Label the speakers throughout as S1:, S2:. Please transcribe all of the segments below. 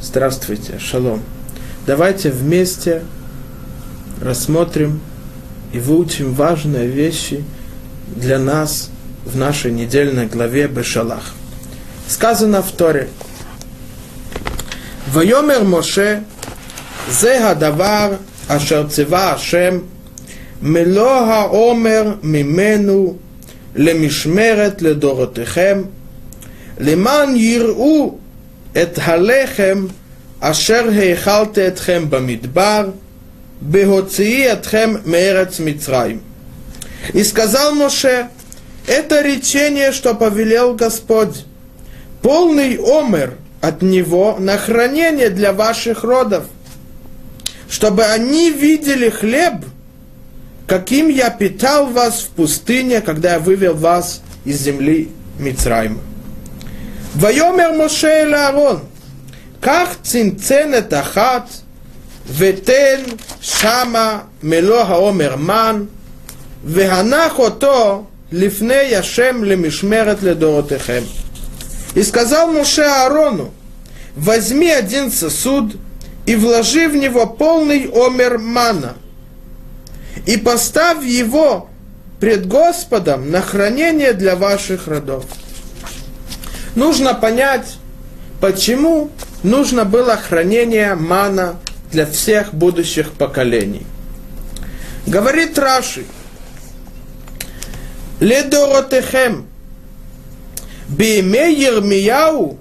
S1: Здравствуйте, шалом. Давайте вместе рассмотрим и выучим важные вещи для нас в нашей недельной главе Бешалах. Сказано в Торе. ויאמר משה, זה הדבר אשר ציווה השם, מלוא העומר ממנו למשמרת לדורותיכם, למען יראו את הלחם אשר האכלתי אתכם במדבר, בהוציאי אתכם מארץ מצרים. И сказал Моше, это речение, что повелел Господь, полный омер от него на хранение для ваших родов, чтобы они видели хлеб, каким я питал вас в пустыне, когда я вывел вас из земли Мицраима. ויאמר משה אל אהרון, קח צנצנת אחת ותן שמה מלוא העומר מן, והנח אותו לפני השם למשמרת לדורותיכם. И сказал Моше Аарону, возьми один сосуд и вложи в него полный омер мана, и поставь его пред Господом на хранение для ваших родов нужно понять, почему нужно было хранение мана для всех будущих поколений. Говорит Раши, לדורותיכם, בימי ירמיהו,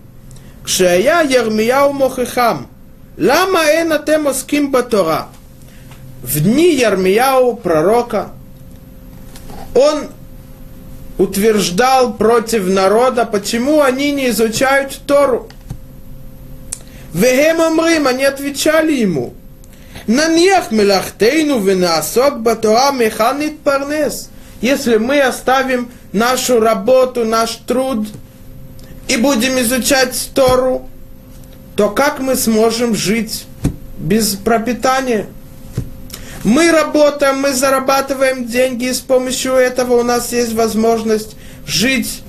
S1: כשהיה ירמיהו מוכיחם, למה אין אתם עוסקים בתורה? В дни Ярмияу, пророка, он утверждал против народа, почему они не изучают Тору. Вехем омрим, они отвечали ему, Наньях мелахтейну венаасок батора механит парнес. Если мы оставим нашу работу, наш труд и будем изучать Тору, то как мы сможем жить без пропитания? Мы работаем, мы зарабатываем деньги, и с помощью этого у нас есть возможность жить.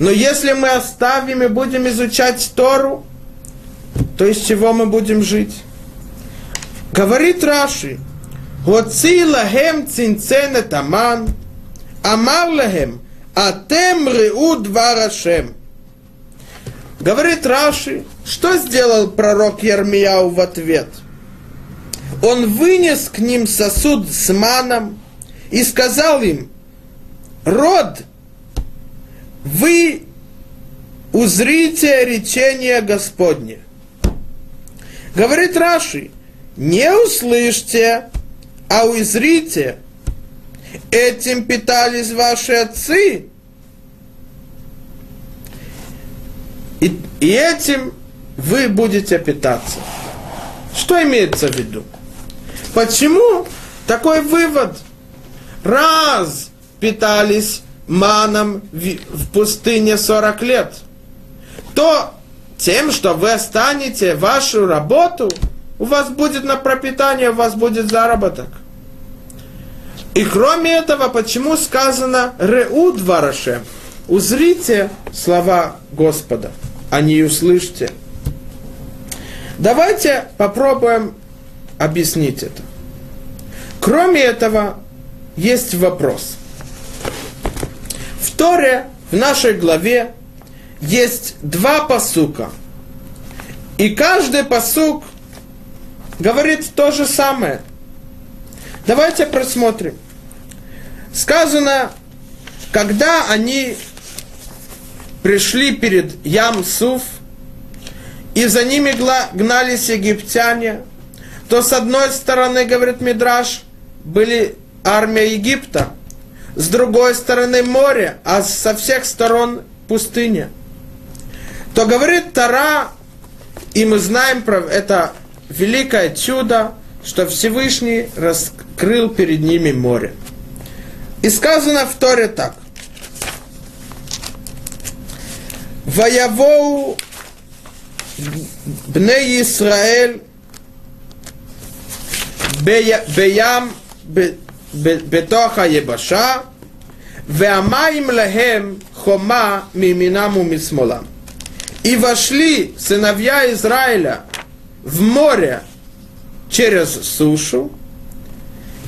S1: Но если мы оставим и будем изучать Тору, то из чего мы будем жить? Говорит Раши, Гоцилахем цинцене таман, амарлахем, атем риу дварашем. Говорит Раши, что сделал пророк Ермияу в ответ – он вынес к ним сосуд с маном и сказал им, род, вы узрите речение Господне. Говорит Раши, не услышьте, а узрите. Этим питались ваши отцы. И, и этим вы будете питаться. Что имеется в виду? Почему такой вывод? Раз питались маном в пустыне 40 лет, то тем, что вы останете вашу работу, у вас будет на пропитание, у вас будет заработок. И кроме этого, почему сказано «Реуд вараше»? Узрите слова Господа, а не услышьте. Давайте попробуем объяснить это. Кроме этого, есть вопрос. В Торе, в нашей главе, есть два посука. И каждый посук говорит то же самое. Давайте просмотрим. Сказано, когда они пришли перед Ям-Суф, и за ними гнались египтяне – то с одной стороны, говорит Мидраш, были армия Египта, с другой стороны море, а со всех сторон пустыня. То говорит Тара, и мы знаем про это великое чудо, что Всевышний раскрыл перед ними море. И сказано в Торе так. Ваявоу бне Исраэль בים בתוך היבשה, והמים להם חומה מימינם ומשמאלם. И вошли сыновья Израиля в море через сушу,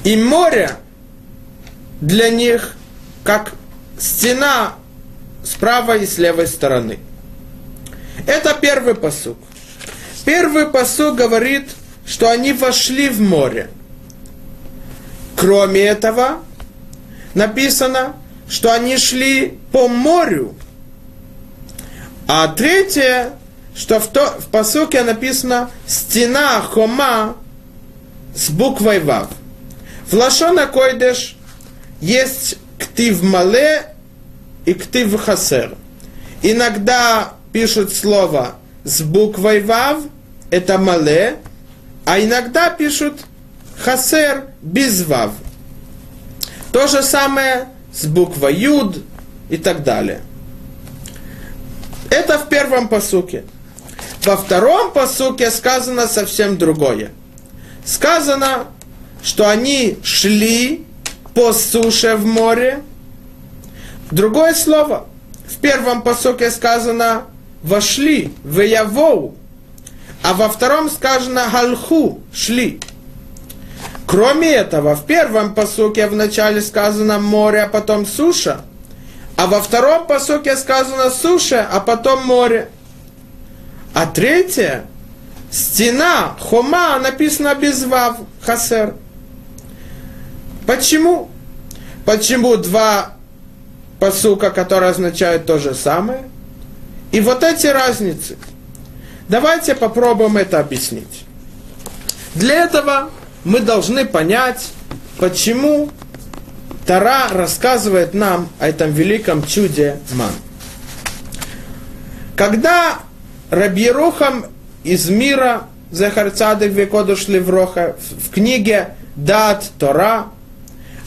S1: и море для них как стена с правой и с левой стороны. это первый посук. Первый посук говорит, что они вошли в море. Кроме этого, написано, что они шли по морю. А третье, что в, то, в посуке написано стена хома с буквой Вав. В Лашона Койдеш есть ктив мале и ктив хасер. Иногда пишут слово с буквой Вав, это мале, а иногда пишут хасер без Вав. То же самое с буквой Юд и так далее. Это в первом посуке. Во втором посуке сказано совсем другое. Сказано, что они шли по суше в море. Другое слово. В первом посуке сказано «вошли», «веявоу», а во втором сказано «галху», «шли». Кроме этого, в первом посуке вначале сказано море, а потом суша, а во втором посуке сказано суша, а потом море. А третье, стена, хома, написано без вав, хасер. Почему? Почему два посука, которые означают то же самое? И вот эти разницы. Давайте попробуем это объяснить. Для этого мы должны понять, почему Тара рассказывает нам о этом великом чуде Ман. Когда Рабьерухам из мира Захарцадых Векодуш Левроха в книге Дат Тора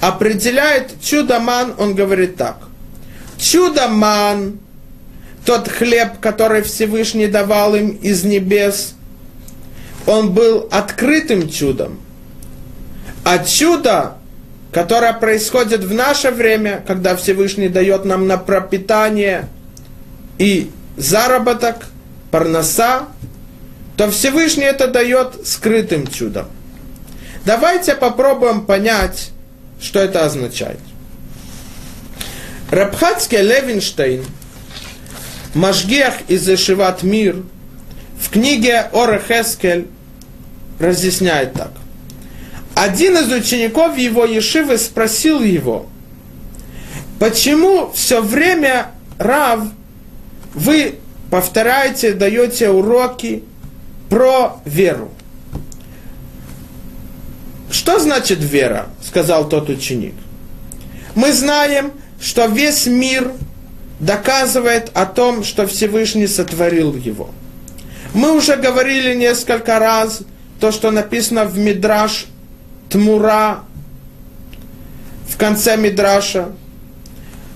S1: определяет чудо Ман, он говорит так. Чудо Ман, тот хлеб, который Всевышний давал им из небес, он был открытым чудом – а чудо, которое происходит в наше время, когда Всевышний дает нам на пропитание и заработок, парноса, то Всевышний это дает скрытым чудом. Давайте попробуем понять, что это означает. Рабхатский Левинштейн, Машгех из Ишиват Мир, в книге Ора Хескель разъясняет так. Один из учеников его Ешивы спросил его, почему все время, Рав, вы повторяете, даете уроки про веру? Что значит вера? сказал тот ученик. Мы знаем, что весь мир доказывает о том, что Всевышний сотворил его. Мы уже говорили несколько раз то, что написано в Мидраш Тмура в конце Мидраша,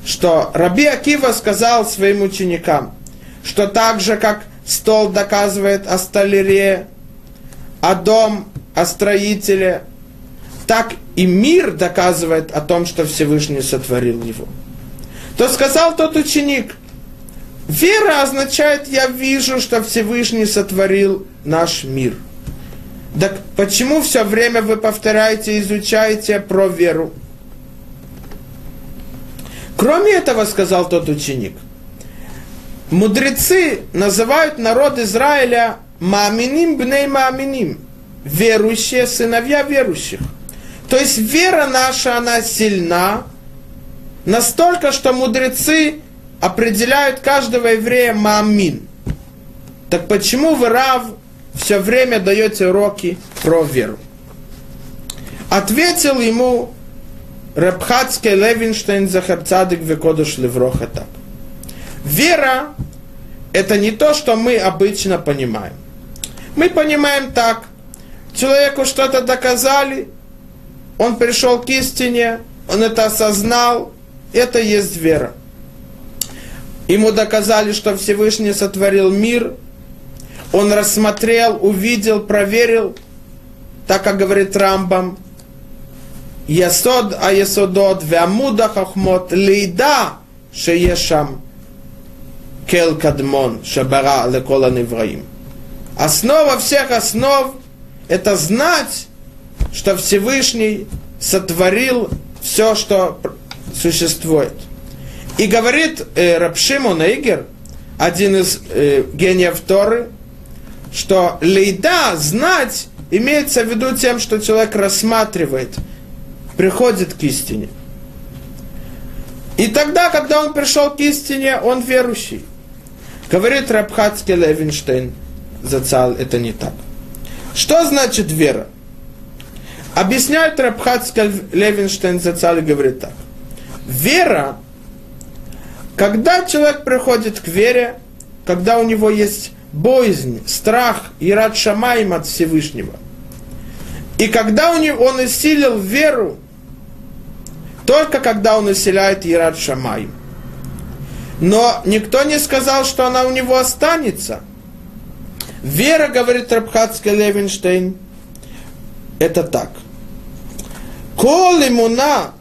S1: что Раби Акива сказал своим ученикам, что так же, как стол доказывает о столяре, а дом о строителе, так и мир доказывает о том, что Всевышний сотворил его. То сказал тот ученик, вера означает, я вижу, что Всевышний сотворил наш мир – так почему все время вы повторяете, изучаете про веру? Кроме этого, сказал тот ученик, мудрецы называют народ Израиля маминим бней маминим, верующие, сыновья верующих. То есть вера наша, она сильна, настолько, что мудрецы определяют каждого еврея мамин. Так почему вы, Рав, все время даете уроки про веру. Ответил ему Рабхатский Левинштейн Захарцадык Векодыш Левроха так. Вера – это не то, что мы обычно понимаем. Мы понимаем так. Человеку что-то доказали, он пришел к истине, он это осознал, это есть вера. Ему доказали, что Всевышний сотворил мир – он рассмотрел, увидел, проверил, так как говорит Рамбам, Ясод а Ясодот, Веамуда Хахмот, Лейда Шеешам кел кадмон шабара лекола невраим. Основа всех основ – это знать, что Всевышний сотворил все, что существует. И говорит э, Рабшимон Эйгер, один из э, гениев Торы, что лейда, знать, имеется в виду тем, что человек рассматривает, приходит к истине. И тогда, когда он пришел к истине, он верующий. Говорит Рабхатский Левинштейн, Зацал, это не так. Что значит вера? Объясняет Рабхатский Левинштейн Зацал и говорит так. Вера, когда человек приходит к вере, когда у него есть боязнь, страх и рад шамаем от Всевышнего. И когда у него, он усилил веру, только когда он населяет Ират Шамай. Но никто не сказал, что она у него останется. Вера, говорит Рабхатский Левинштейн, это так. Кол имуна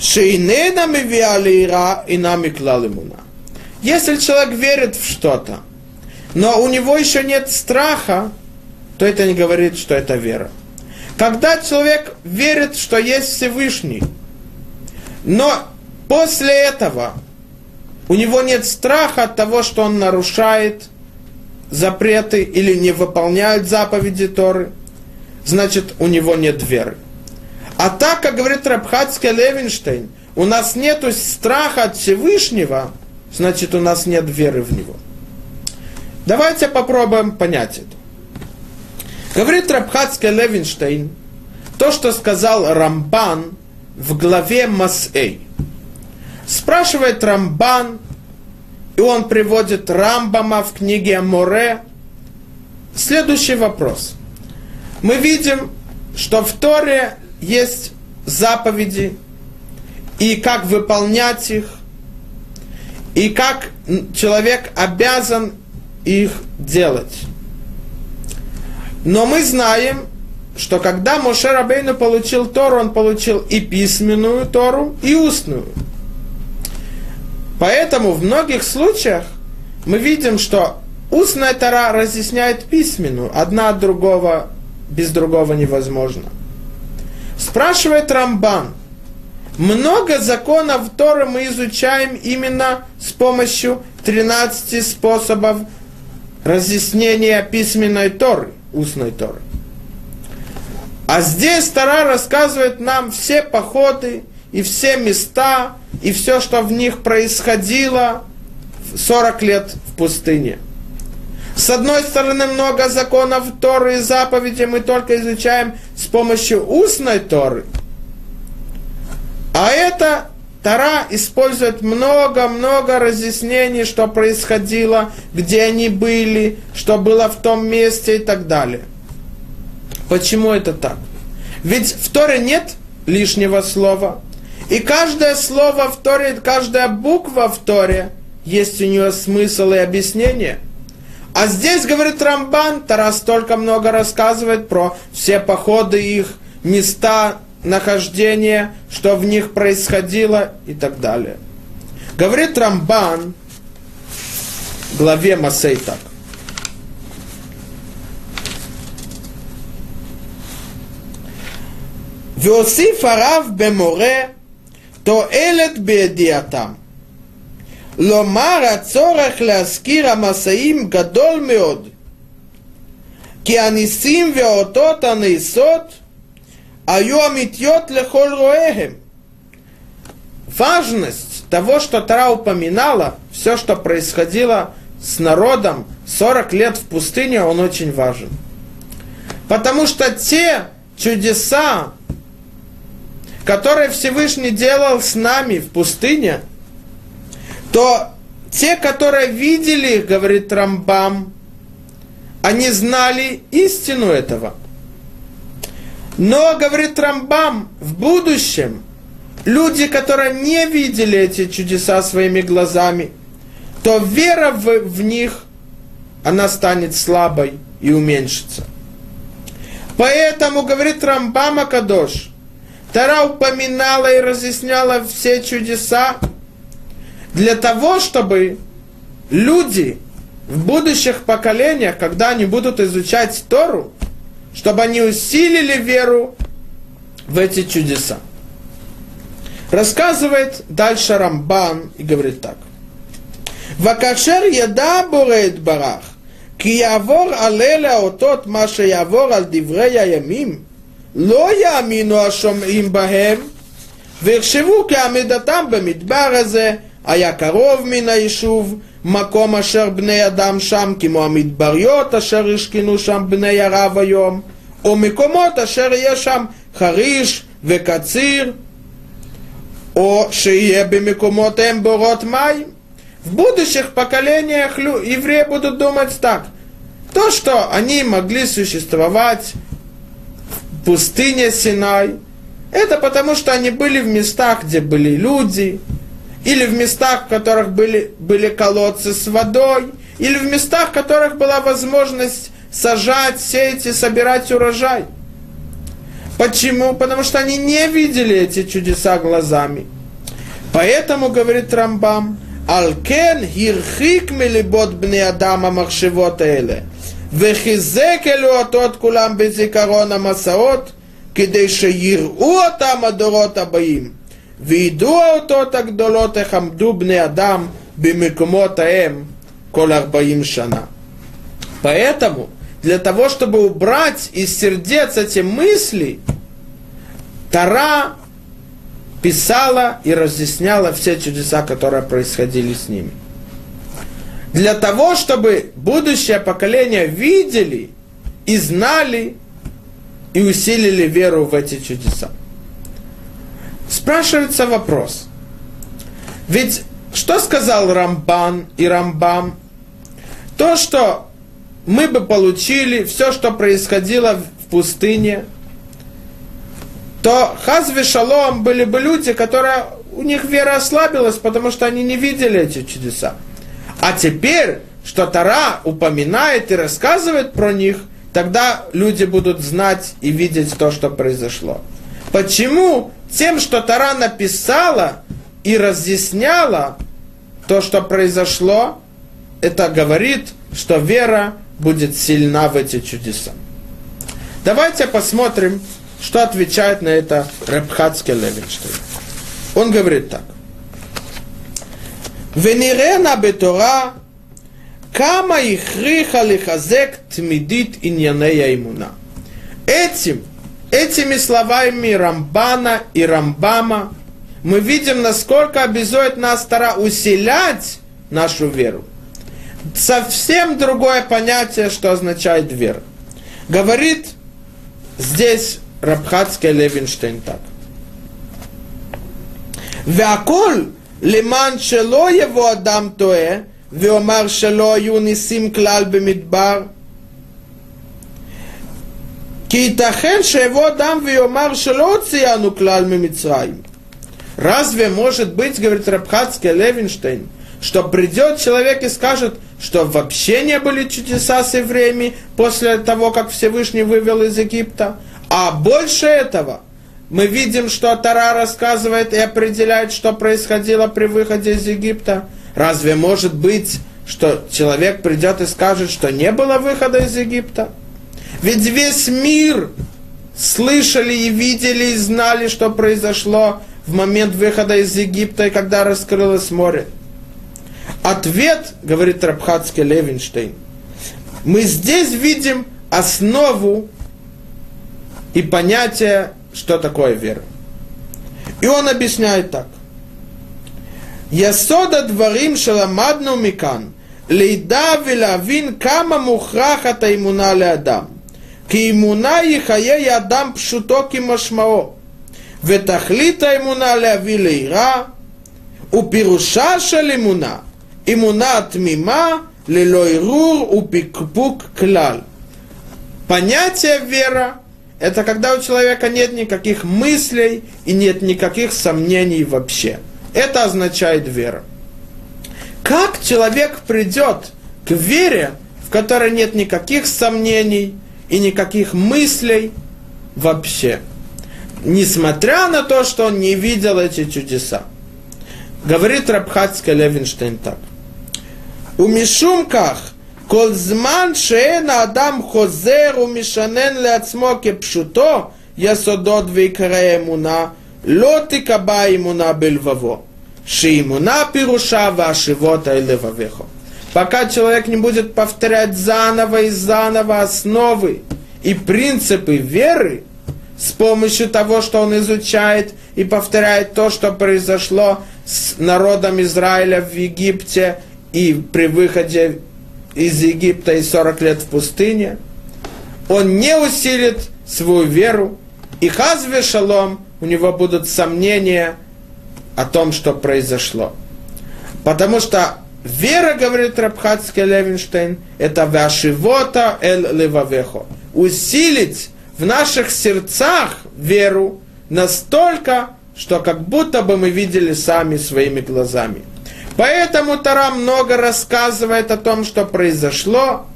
S1: шейнена мивиали ира и намикла имуна. Если человек верит в что-то, но у него еще нет страха, то это не говорит, что это вера. Когда человек верит, что есть Всевышний, но после этого у него нет страха от того, что он нарушает запреты или не выполняет заповеди Торы, значит, у него нет веры. А так, как говорит Рабхатский Левинштейн, у нас нет страха от Всевышнего, значит, у нас нет веры в Него. Давайте попробуем понять это. Говорит Рабхатский Левинштейн, то, что сказал Рамбан в главе Масэй. Спрашивает Рамбан, и он приводит Рамбама в книге Море. Следующий вопрос. Мы видим, что в Торе есть заповеди, и как выполнять их, и как человек обязан их делать. Но мы знаем, что когда Моше Рабейну получил Тору, он получил и письменную Тору, и устную. Поэтому в многих случаях мы видим, что устная Тора разъясняет письменную, одна от другого, без другого невозможно. Спрашивает Рамбан, много законов Торы мы изучаем именно с помощью 13 способов разъяснения письменной Торы, устной Торы. А здесь Тара рассказывает нам все походы и все места, и все, что в них происходило 40 лет в пустыне. С одной стороны, много законов Торы и заповедей мы только изучаем с помощью устной Торы. А это Тара использует много-много разъяснений, что происходило, где они были, что было в том месте и так далее. Почему это так? Ведь в Торе нет лишнего слова. И каждое слово в Торе, каждая буква в Торе, есть у нее смысл и объяснение. А здесь, говорит Рамбан, Тарас только много рассказывает про все походы их, места нахождения, что в них происходило и так далее. Говорит Рамбан в главе Масейтак. Веосиф арав беморе, то элет бедиатам. לומר הצורך להזכיר המסעים גדול מאוד, כי הניסים והאותות הנעשות היו אמיתיות לכל רואיהם. Важность того, что Тара упоминала, все, что происходило с народом 40 лет в пустыне, он очень важен. Потому что те чудеса, которые Всевышний делал с нами в пустыне, то те, которые видели говорит Рамбам, они знали истину этого. Но, говорит Рамбам, в будущем люди, которые не видели эти чудеса своими глазами, то вера в, в них, она станет слабой и уменьшится. Поэтому, говорит Рамбам Акадош, Тара упоминала и разъясняла все чудеса для того, чтобы люди в будущих поколениях, когда они будут изучать Тору, чтобы они усилили веру в эти чудеса. Рассказывает дальше Рамбан и говорит так. Вакашер яда борет барах, כי יעבור על אלה האותות מה שיעבור על דברי הימים, לא יאמינו השומעים בהם, ויחשבו כי עמידתם במדבר הזה היה קרוב מן היישוב, מקום אשר בני אדם שם, כמו המדבריות אשר השכינו שם בני ערב היום, או מקומות אשר יהיה שם חריש וקציר, או שיהיה במקומותיהם בורות מים. В будущих поколениях евреи будут думать так. То, что они могли существовать в пустыне Синай, это потому, что они были в местах, где были люди, или в местах, в которых были, были колодцы с водой, или в местах, в которых была возможность сажать, сеять и собирать урожай. Почему? Потому что они не видели эти чудеса глазами. Поэтому, говорит Рамбам, Алкен хирхик мелибот бне Адама махшевот эле. וחיזק אלו אותות כולם בזיכרון המסעות, כדי שיראו אותם הדורות הבאים, וידעו האותות הגדולות איך עמדו בני אדם במקומות ההם כל ארבעים שנה. Поэтому, для того, чтобы убрать из сердец эти мысли, Тара писала и разъясняла все чудеса, которые происходили с ними. Для того, чтобы будущее поколение видели и знали и усилили веру в эти чудеса. Спрашивается вопрос. Ведь что сказал Рамбан и Рамбам? То, что мы бы получили все, что происходило в пустыне – то хазве шалом были бы люди, которые у них вера ослабилась, потому что они не видели эти чудеса. А теперь, что Тара упоминает и рассказывает про них, тогда люди будут знать и видеть то, что произошло. Почему? тем, что Тара написала и разъясняла то, что произошло, это говорит, что вера будет сильна в эти чудеса. Давайте посмотрим, что отвечает на это Рабхатский Левинштейн. Он говорит так. Венерена бетора кама ихриха лихазек тмидит иньянея имуна. Этим этими словами Рамбана и Рамбама мы видим, насколько обязует нас Тара усилять нашу веру. Совсем другое понятие, что означает вера. Говорит здесь רבחצקי לוינשטיין так. והכל למען שלא יבוא אדם טועה ואומר שלא היו ניסים כלל במדבר כי ייתכן שיבוא אדם ויאמר שלא הוציאנו כלל ממצרים. Разве может быть, говорит Рабхацкий Левинштейн, что придет человек и скажет, что вообще не были чудеса с евреями после того, как Всевышний вывел из Египта? А больше этого, мы видим, что Тара рассказывает и определяет, что происходило при выходе из Египта. Разве может быть, что человек придет и скажет, что не было выхода из Египта? Ведь весь мир слышали и видели и знали, что произошло в момент выхода из Египта и когда раскрылось море. Ответ, говорит Рабхатский Левинштейн, мы здесь видим основу и понятие, что такое вера. И он объясняет так. יסוד הדברים שלמדנו מכאן, לידע ולהבין כמה מוכרחת האמונה לאדם. Кимуна и хае я дам пшуток пшутоки машмао. Ветахлита имуна леави лейра. Упируша шел имуна. Имуна тмима лело ирур упикпук клал. Понятие вера – это когда у человека нет никаких мыслей и нет никаких сомнений вообще. Это означает вера. Как человек придет к вере, в которой нет никаких сомнений – и никаких мыслей вообще. Несмотря на то, что он не видел эти чудеса. Говорит Рабхатский Левинштейн так. У Мишумках Колзман шеен адам хозер у мишанен леацмо пшуто ясодот векара эмуна לא תקבע емуна בלבבו, שאמונה פירושה והשבות אל לבביך. Пока человек не будет повторять заново и заново основы и принципы веры, с помощью того, что он изучает и повторяет то, что произошло с народом Израиля в Египте и при выходе из Египта и 40 лет в пустыне, он не усилит свою веру, и хазве шалом у него будут сомнения о том, что произошло. Потому что вера, говорит Рабхатский Левинштейн, это вашивота эль левавехо. Усилить в наших сердцах веру настолько, что как будто бы мы видели сами своими глазами. Поэтому Тара много рассказывает о том, что произошло,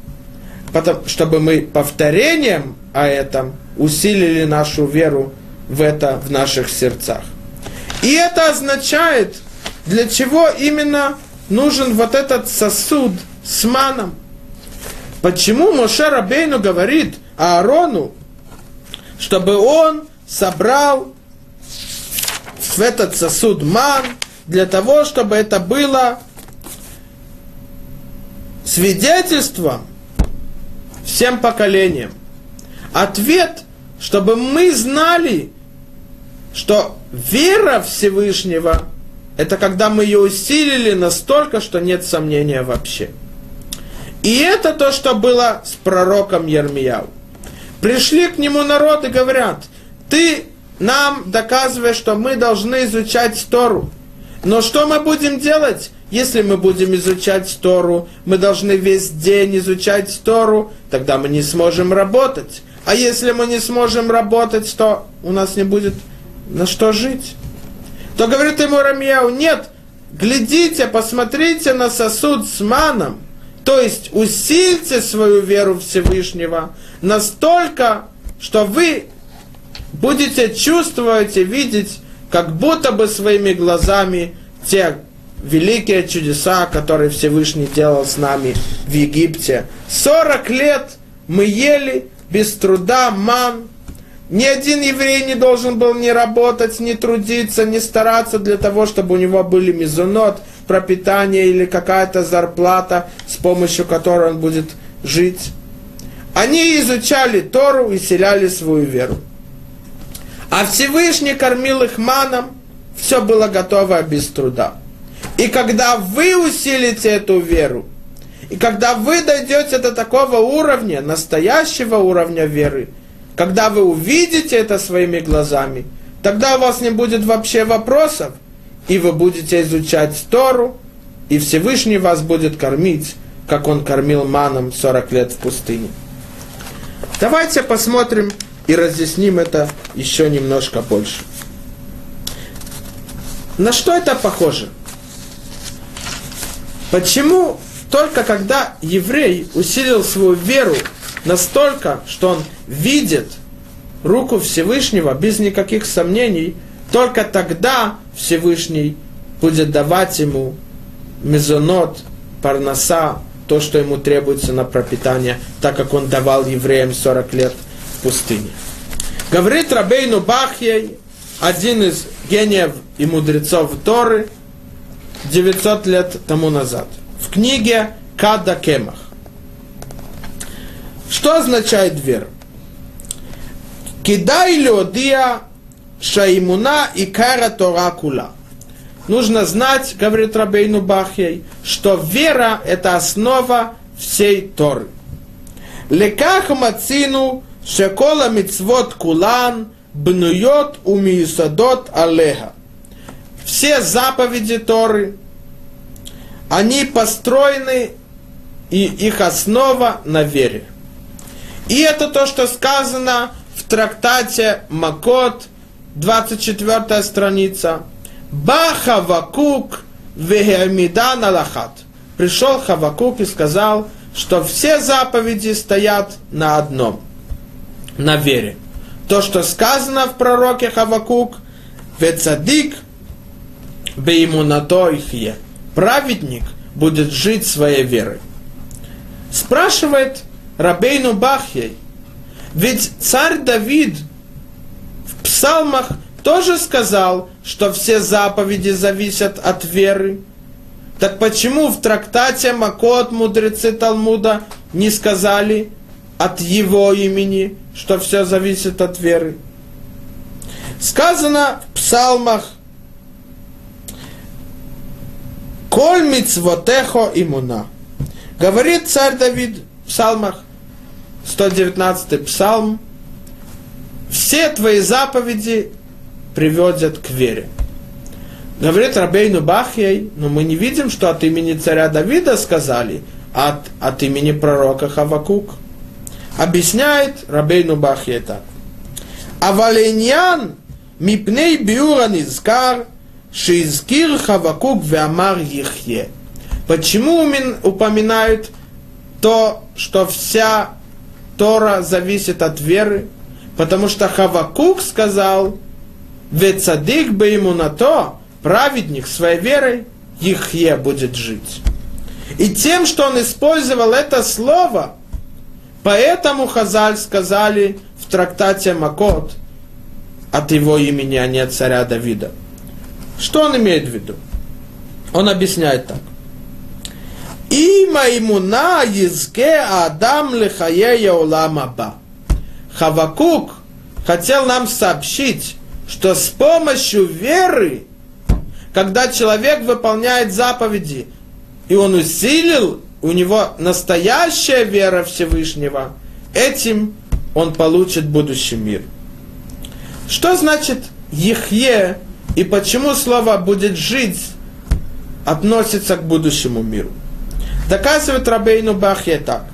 S1: чтобы мы повторением о этом усилили нашу веру в это в наших сердцах. И это означает, для чего именно нужен вот этот сосуд с маном. Почему Моше Рабейну говорит Аарону, чтобы он собрал в этот сосуд ман, для того, чтобы это было свидетельством всем поколениям. Ответ, чтобы мы знали, что вера Всевышнего – это когда мы ее усилили настолько, что нет сомнения вообще. И это то, что было с пророком Ермияу. Пришли к нему народ и говорят, ты нам доказываешь, что мы должны изучать Тору. Но что мы будем делать? Если мы будем изучать Тору, мы должны весь день изучать Тору, тогда мы не сможем работать. А если мы не сможем работать, то у нас не будет на что жить. То говорит ему Рамьяу, нет, глядите, посмотрите на сосуд с маном, то есть усильте свою веру Всевышнего настолько, что вы будете чувствовать и видеть как будто бы своими глазами те великие чудеса, которые Всевышний делал с нами в Египте. 40 лет мы ели без труда ман. Ни один еврей не должен был ни работать, ни трудиться, ни стараться для того, чтобы у него были мезонот, пропитание или какая-то зарплата, с помощью которой он будет жить. Они изучали Тору и селяли свою веру. А Всевышний кормил их маном, все было готово без труда. И когда вы усилите эту веру, и когда вы дойдете до такого уровня, настоящего уровня веры, когда вы увидите это своими глазами, тогда у вас не будет вообще вопросов, и вы будете изучать Тору, и Всевышний вас будет кормить, как он кормил маном 40 лет в пустыне. Давайте посмотрим и разъясним это еще немножко больше. На что это похоже? Почему только когда еврей усилил свою веру настолько, что он видит руку Всевышнего без никаких сомнений, только тогда Всевышний будет давать ему мезонот, парноса, то, что ему требуется на пропитание, так как он давал евреям 40 лет пустыне. Говорит Рабейну Бахьей, один из гениев и мудрецов Торы, 900 лет тому назад, в книге Када Кемах. Что означает вера? Кидай леодия шаимуна и кара Тора. Нужно знать, говорит Рабейну Бахьей, что вера – это основа всей Торы. Леках мацину Шекола мицвот кулан бнуйот умиюсадот алеха. Все заповеди Торы, они построены, и их основа на вере. И это то, что сказано в трактате Макот, 24 страница. Ба Хавакук вегемидан алахат. Пришел Хавакук и сказал, что все заповеди стоят на одном – на вере. То, что сказано в пророке Хавакук, «Вецадик беймунато ихе». Праведник будет жить своей верой. Спрашивает Рабейну Бахьей, ведь царь Давид в псалмах тоже сказал, что все заповеди зависят от веры. Так почему в трактате Макот мудрецы Талмуда не сказали от его имени, что все зависит от веры? Сказано в псалмах Коль мицвотехо имуна. Говорит царь Давид в псалмах, 119 псалм, все твои заповеди приводят к вере. Говорит Рабейну Бахьей, но мы не видим, что от имени царя Давида сказали, а от, от имени пророка Хавакук. Объясняет Рабейну Бахьей так. Аваленьян мипней биура низкар шизкир Хавакук веамар ихе. Почему упоминают то, что вся Тора зависит от веры? Потому что Хавакук сказал, Вецадик бы ему на то, праведник своей верой, Ихе будет жить. И тем, что он использовал это слово, поэтому Хазаль сказали в трактате Макот от его имени, а не от царя Давида. Что он имеет в виду? Он объясняет так. Има имуна езке Адам лихае улама ба. Хавакук хотел нам сообщить, что с помощью веры, когда человек выполняет заповеди, и он усилил, у него настоящая вера Всевышнего, этим он получит будущий мир. Что значит Ехе и почему слово «будет жить» относится к будущему миру? Доказывает Рабейну Бахье так.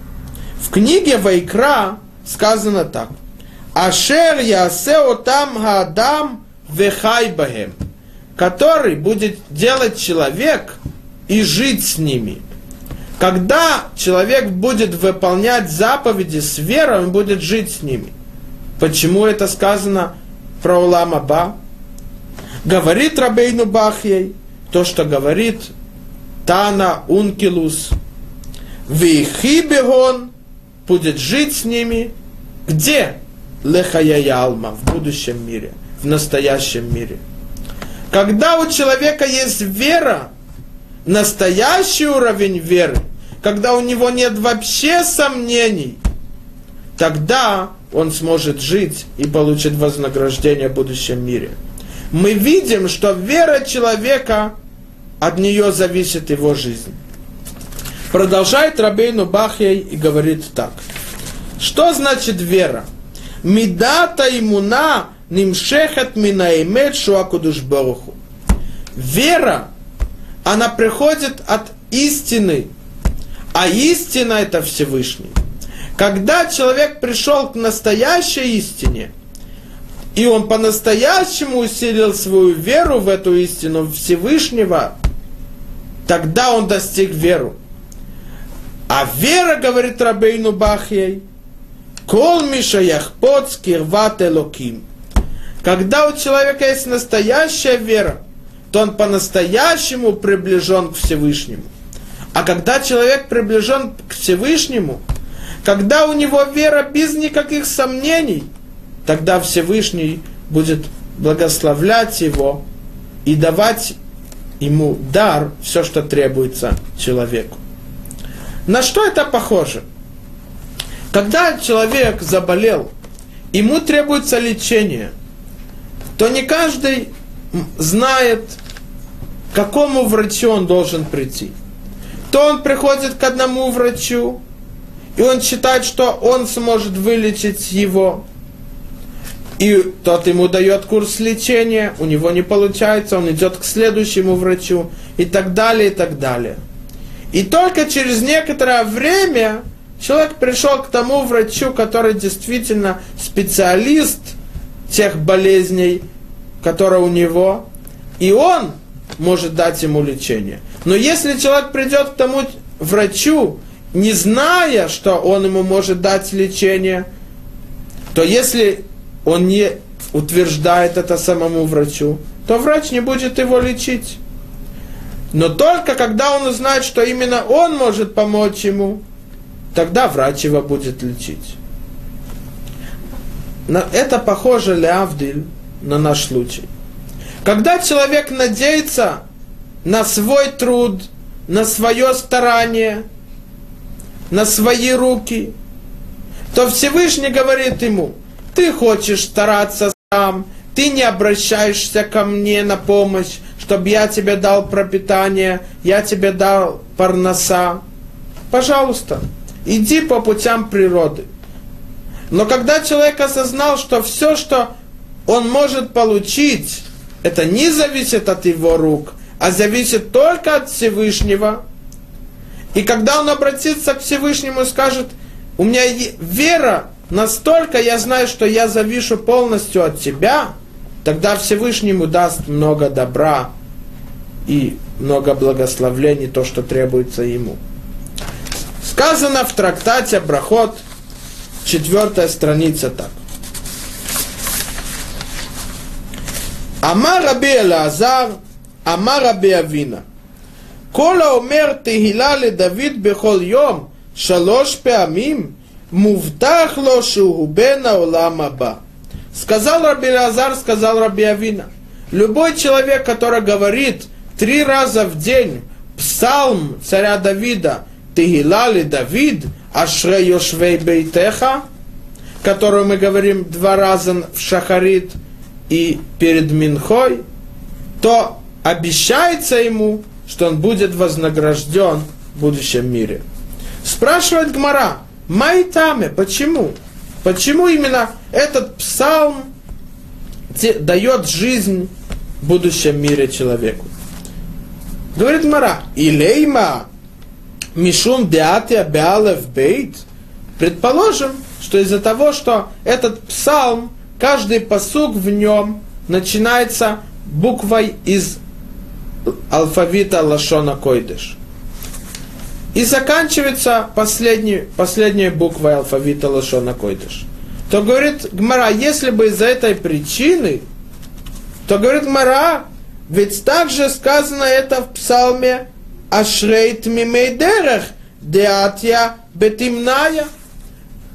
S1: В книге Вайкра сказано так. Ашер ясео там гадам вехай бахем, который будет делать человек и жить с ними. Когда человек будет выполнять заповеди с верой, он будет жить с ними. Почему это сказано про Улам Аба? Говорит Рабейну Бахьей, то, что говорит Тана Ункилус. Вихибегон будет жить с ними. Где? лехаяялма в будущем мире, в настоящем мире. Когда у человека есть вера, настоящий уровень веры, когда у него нет вообще сомнений, тогда он сможет жить и получит вознаграждение в будущем мире. Мы видим, что вера человека, от нее зависит его жизнь. Продолжает Рабейну Бахьей и говорит так. Что значит вера? Мидата имуна нимшехат минаэмет шуакудуш баруху. Вера, она приходит от истины, а истина это Всевышний. Когда человек пришел к настоящей истине, и он по-настоящему усилил свою веру в эту истину Всевышнего, тогда он достиг веру. А вера, говорит Рабейну Бахьей, Кол Миша Яхпот Скирват Элоким. Когда у человека есть настоящая вера, то он по-настоящему приближен к Всевышнему. А когда человек приближен к Всевышнему, когда у него вера без никаких сомнений, тогда Всевышний будет благословлять его и давать ему дар, все, что требуется человеку. На что это похоже? Когда человек заболел, ему требуется лечение, то не каждый знает, к какому врачу он должен прийти. То он приходит к одному врачу, и он считает, что он сможет вылечить его. И тот ему дает курс лечения, у него не получается, он идет к следующему врачу и так далее, и так далее. И только через некоторое время Человек пришел к тому врачу, который действительно специалист тех болезней, которые у него, и он может дать ему лечение. Но если человек придет к тому врачу, не зная, что он ему может дать лечение, то если он не утверждает это самому врачу, то врач не будет его лечить. Но только когда он узнает, что именно он может помочь ему, тогда врач его будет лечить. Это похоже, Леавдиль, на наш случай. Когда человек надеется на свой труд, на свое старание, на свои руки, то Всевышний говорит ему, ты хочешь стараться сам, ты не обращаешься ко мне на помощь, чтобы я тебе дал пропитание, я тебе дал парноса. Пожалуйста, иди по путям природы. Но когда человек осознал, что все, что он может получить, это не зависит от его рук, а зависит только от Всевышнего. И когда он обратится к Всевышнему и скажет, у меня вера настолько, я знаю, что я завишу полностью от тебя, тогда Всевышнему даст много добра и много благословлений, то, что требуется ему. Сказано в трактате Брахот, четвертая страница так. אמר רבי אלעזר, אמר רבי אבינה, כל האומר תהילה לדוד בכל יום שלוש פעמים, Мувтахло шугубена уламаба. Сказал Раби Азар сказал Раби Авина. Любой человек, который говорит три раза в день псалм царя Давида, Тегилали Давид, Ашре Йошвей Бейтеха, которую мы говорим два раза в Шахарит и перед Минхой, то обещается ему, что он будет вознагражден в будущем мире. Спрашивает Гмара, Майтаме, почему? Почему именно этот псалм дает жизнь в будущем мире человеку? Говорит Гмара, Илейма Мишум Деатия Беалев Бейт. Предположим, что из-за того, что этот псалм каждый посук в нем начинается буквой из алфавита Лашона Койдыш. И заканчивается последней, последней буквой алфавита Лашона Койдыш. То говорит Гмара, если бы из-за этой причины, то говорит Гмара, ведь также сказано это в псалме Ашрейт Мимейдерех, Деатья Бетимная.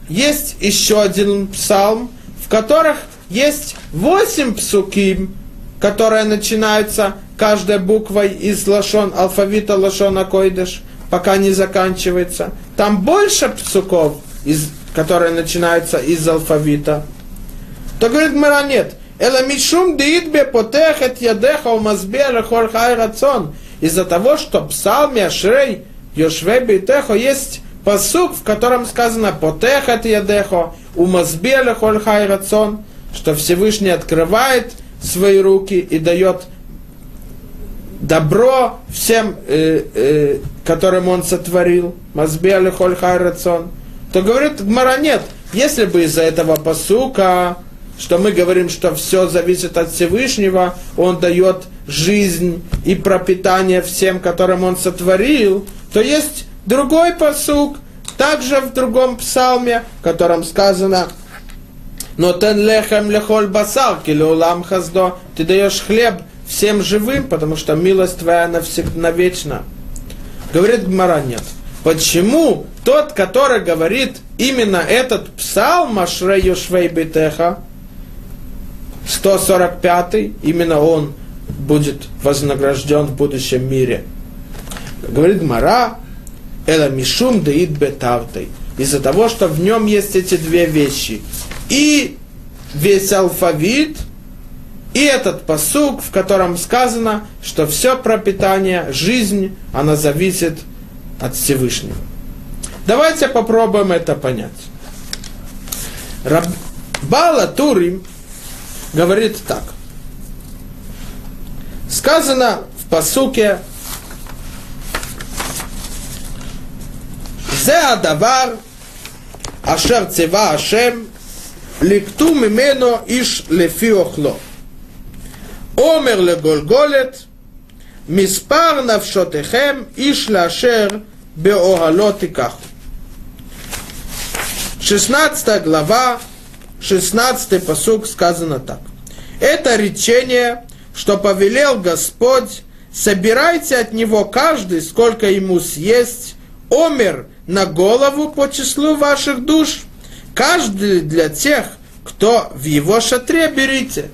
S1: Есть еще один псалм, в которых есть восемь псуким, которые начинаются каждой буквой из лашон, алфавита лашона койдыш, пока не заканчивается. Там больше псуков, из, которые начинаются из алфавита. То говорит Мара, нет. Эла мишум диитбе потехет ядеха умазбе лехор хай рацион. Из-за того, что псалме Ашрей Йошве Бейтехо есть посук, в котором сказано «Потехат ядехо, умазбеле холь хай рацион», что Всевышний открывает свои руки и дает добро всем, э, э, которым он сотворил, мазбеле холь хай рацион, то говорит Гмара, нет, если бы из-за этого посука, что мы говорим, что все зависит от Всевышнего, он дает жизнь и пропитание всем, которым он сотворил, то есть Другой посук, также в другом псалме, в котором сказано, но тен лехем лехоль басар, килеулам хаздо, ты даешь хлеб всем живым, потому что милость твоя навсегда, навечно. Говорит Гмара, нет. Почему тот, который говорит именно этот псалм Ашре Йошвей Бетеха, 145 именно он будет вознагражден в будущем мире. Говорит Мара, Эла Мишум Деид Бетартой. Из-за того, что в нем есть эти две вещи. И весь алфавит, и этот посук, в котором сказано, что все пропитание, жизнь, она зависит от Всевышнего. Давайте попробуем это понять. Раб... Бала Турим говорит так. Сказано в посуке זה הדבר אשר ציווה השם לקטו ממנו איש לפי אוכלו. Омер ле голголет, Миспар навшотехем, Иш лашер беогалотикаху. 16 глава, 16 посук сказано так. Это речение, что повелел Господь, собирайте от него каждый, сколько ему съесть, омер на голову по числу ваших душ, каждый для тех, кто в его шатре берите.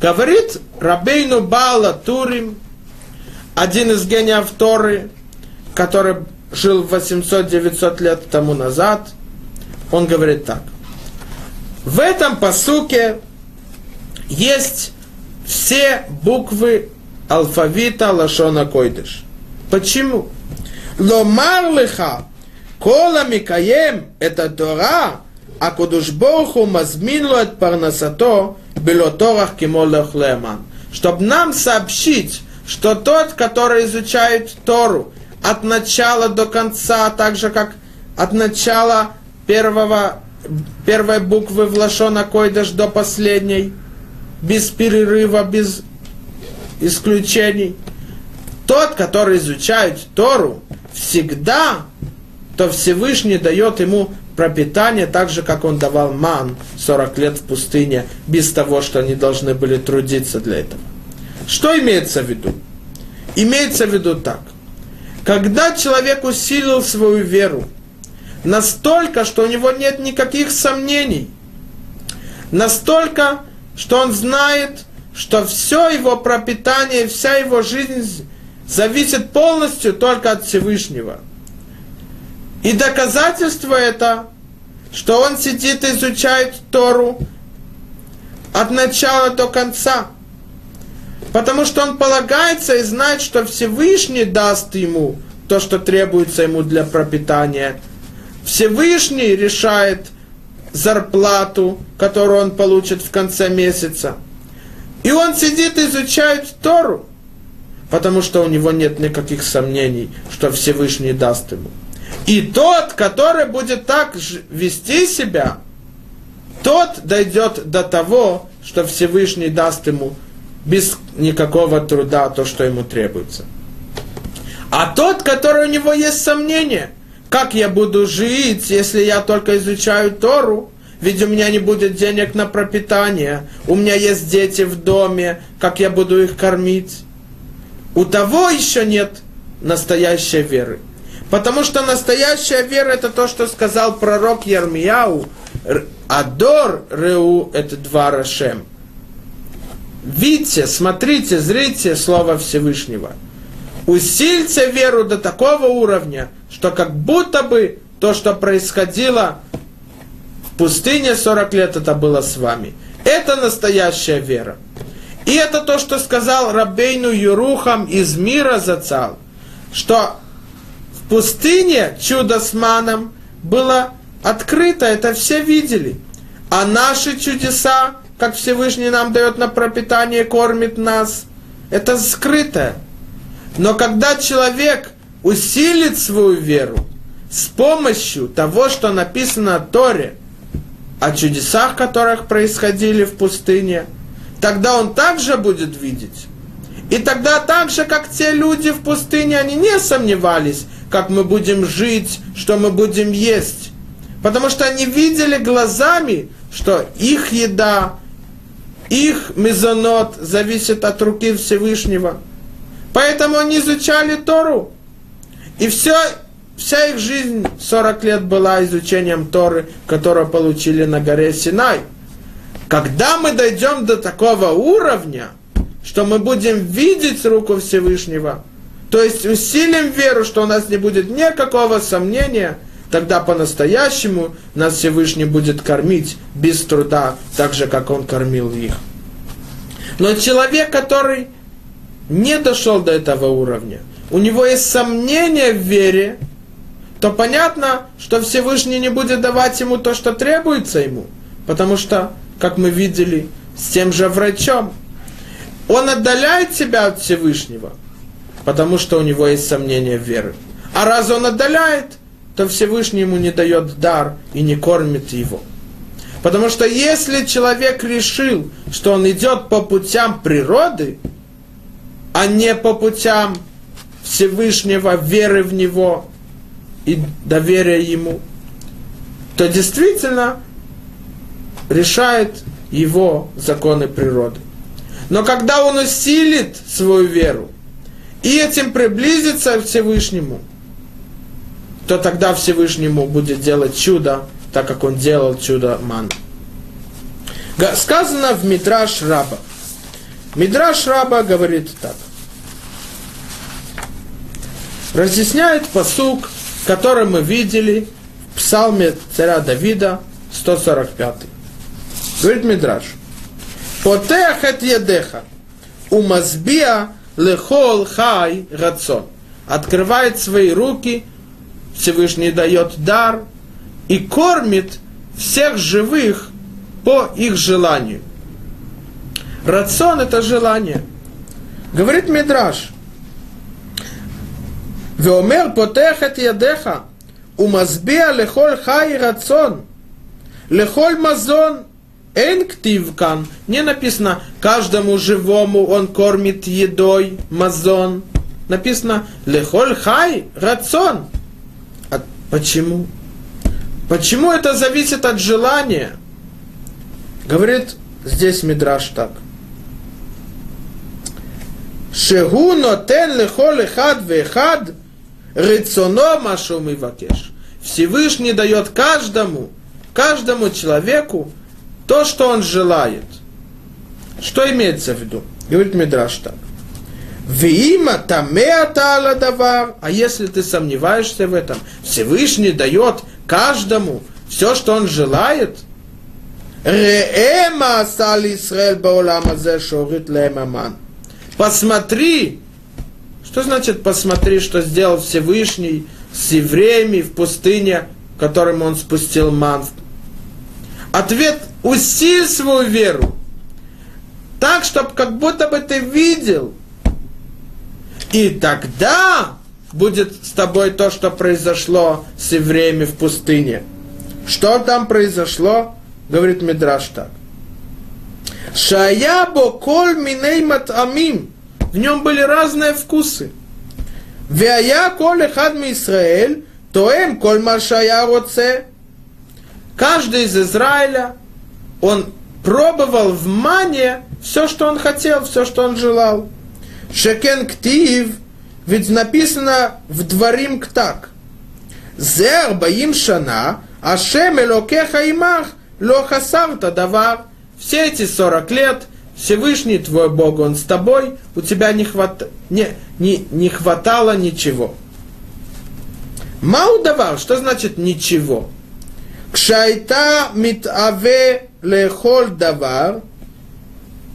S1: Говорит Рабейну Бала Турим, один из гениев Торы, который жил 800-900 лет тому назад, он говорит так. В этом посуке есть все буквы алфавита Лашона Койдыш. Почему? Ломар лиха, кола микаем, это Тора, а Кудушбоху мазмин от парнасато, белоторах кимолех леман. Чтобы нам сообщить, что тот, который изучает Тору от начала до конца, так же как от начала первого, первой буквы в Лашона Койдыш до последней, без перерыва, без исключений. Тот, который изучает Тору, всегда, то Всевышний дает ему пропитание, так же, как он давал ман 40 лет в пустыне, без того, что они должны были трудиться для этого. Что имеется в виду? Имеется в виду так. Когда человек усилил свою веру настолько, что у него нет никаких сомнений, настолько, что он знает, что все его пропитание, вся его жизнь зависит полностью только от Всевышнего. И доказательство это, что он сидит и изучает Тору от начала до конца. Потому что он полагается и знает, что Всевышний даст ему то, что требуется ему для пропитания. Всевышний решает зарплату, которую он получит в конце месяца. И он сидит и изучает Тору, потому что у него нет никаких сомнений, что Всевышний даст ему. И тот, который будет так вести себя, тот дойдет до того, что Всевышний даст ему без никакого труда то, что ему требуется. А тот, который у него есть сомнения, как я буду жить, если я только изучаю Тору, ведь у меня не будет денег на пропитание, у меня есть дети в доме, как я буду их кормить. У того еще нет настоящей веры. Потому что настоящая вера это то, что сказал пророк Ярмияу. Адор Реу это два Рашем. Видите, смотрите, зрите Слово Всевышнего. Усильте веру до такого уровня, что как будто бы то, что происходило в пустыне 40 лет, это было с вами. Это настоящая вера. И это то, что сказал Рабейну Юрухам из мира Зацал, что пустыне чудо с маном было открыто, это все видели. А наши чудеса, как Всевышний нам дает на пропитание, кормит нас, это скрыто. Но когда человек усилит свою веру с помощью того, что написано в Торе, о чудесах, которых происходили в пустыне, тогда он также будет видеть. И тогда так же, как те люди в пустыне, они не сомневались, как мы будем жить, что мы будем есть. Потому что они видели глазами, что их еда, их мезонот зависит от руки Всевышнего. Поэтому они изучали Тору. И все, вся их жизнь 40 лет была изучением Торы, которую получили на горе Синай. Когда мы дойдем до такого уровня, что мы будем видеть руку Всевышнего – то есть усилим веру, что у нас не будет никакого сомнения, тогда по-настоящему нас Всевышний будет кормить без труда, так же, как Он кормил их. Но человек, который не дошел до этого уровня, у него есть сомнения в вере, то понятно, что Всевышний не будет давать ему то, что требуется ему. Потому что, как мы видели, с тем же врачом, он отдаляет себя от Всевышнего – потому что у него есть сомнения в вере. А раз он отдаляет, то Всевышний ему не дает дар и не кормит его. Потому что если человек решил, что он идет по путям природы, а не по путям Всевышнего, веры в Него и доверия Ему, то действительно решает его законы природы. Но когда он усилит свою веру, и этим приблизиться к Всевышнему, то тогда Всевышнему будет делать чудо, так как он делал чудо ман. Сказано в Мидраш Раба. Мидраш Раба говорит так. Разъясняет посук, который мы видели в псалме царя Давида, 145. Говорит Мидраш. Потех et ядеха, умазбия лехол хай рацион. Открывает свои руки, Всевышний дает дар и кормит всех живых по их желанию. Рацион – это желание. Говорит Мидраш. Веомер потехет ядеха, умазбия лехоль хай рацион, лехоль мазон, Энктивкан. Не написано, каждому живому он кормит едой, мазон. Написано, лехоль хай рацион. А почему? Почему это зависит от желания? Говорит здесь Мидраш так. Шегу нотен лехоль хад вехад рационо машум и. Всевышний дает каждому, каждому человеку то, что он желает. Что имеется в виду? Говорит Мидраш так. Виима тамеата давар, а если ты сомневаешься в этом, Всевышний дает каждому все, что он желает. Реэма асали Исраэль бауламазе шорит лемаман. Посмотри, что значит посмотри, что сделал Всевышний с евреями в пустыне, которым он спустил ман. Ответ – усиль свою веру. Так, чтобы как будто бы ты видел. И тогда будет с тобой то, что произошло с евреями в пустыне. Что там произошло? Говорит Мидраш так. Шаябо коль миней матамим. В нем были разные вкусы. Вяя коль эхад Израиль, тоем коль машая. Каждый из Израиля, он пробовал в мане все, что он хотел, все, что он желал. Шекен ктив – ведь написано в дворим так. Зер баим шана, ашем элокеха имах, лохасарта давар. Все эти сорок лет Всевышний твой Бог, Он с тобой, у тебя не, хват... не, не, не хватало ничего. Мау давар, что значит ничего? Кшайта митаве лехоль давар,